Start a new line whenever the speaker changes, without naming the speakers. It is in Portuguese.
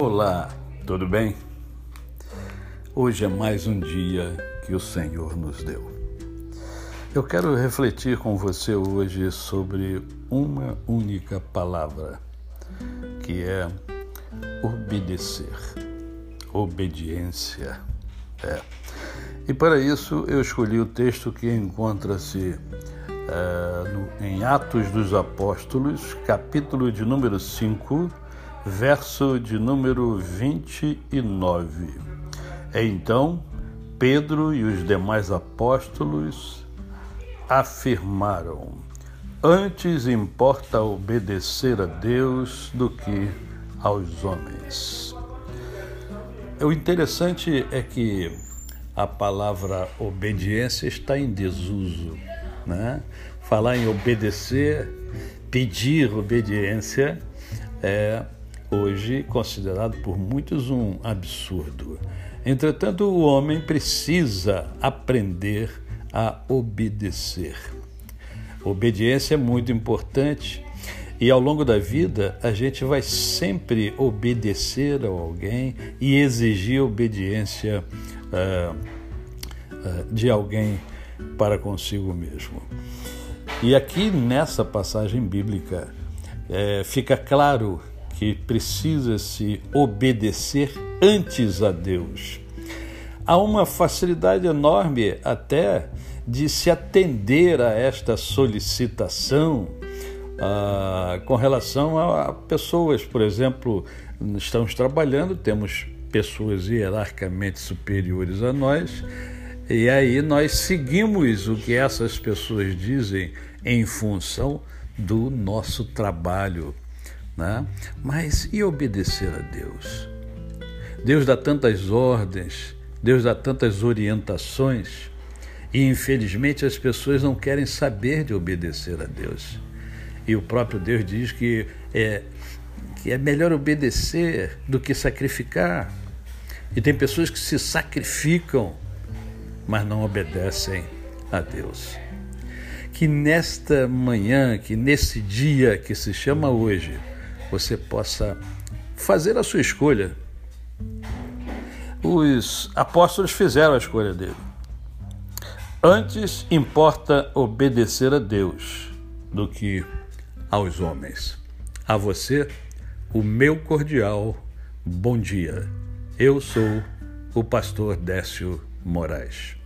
Olá, tudo bem? Hoje é mais um dia que o Senhor nos deu. Eu quero refletir com você hoje sobre uma única palavra, que é obedecer, obediência. É. E para isso eu escolhi o texto que encontra-se é, em Atos dos Apóstolos, capítulo de número 5 verso de número 29. Então Pedro e os demais apóstolos afirmaram: Antes importa obedecer a Deus do que aos homens. O interessante é que a palavra obediência está em desuso. Né? Falar em obedecer, pedir obediência, é hoje considerado por muitos um absurdo. Entretanto, o homem precisa aprender a obedecer. Obediência é muito importante e ao longo da vida a gente vai sempre obedecer a alguém e exigir obediência uh, uh, de alguém para consigo mesmo. E aqui nessa passagem bíblica é, fica claro que precisa se obedecer antes a Deus. Há uma facilidade enorme até de se atender a esta solicitação ah, com relação a pessoas, por exemplo, estamos trabalhando, temos pessoas hierarquicamente superiores a nós, e aí nós seguimos o que essas pessoas dizem em função do nosso trabalho. Né? Mas e obedecer a Deus? Deus dá tantas ordens, Deus dá tantas orientações, e infelizmente as pessoas não querem saber de obedecer a Deus. E o próprio Deus diz que é, que é melhor obedecer do que sacrificar. E tem pessoas que se sacrificam, mas não obedecem a Deus. Que nesta manhã, que nesse dia que se chama hoje, você possa fazer a sua escolha. Os apóstolos fizeram a escolha dele. Antes importa obedecer a Deus do que aos homens. A você, o meu cordial bom dia. Eu sou o pastor Décio Moraes.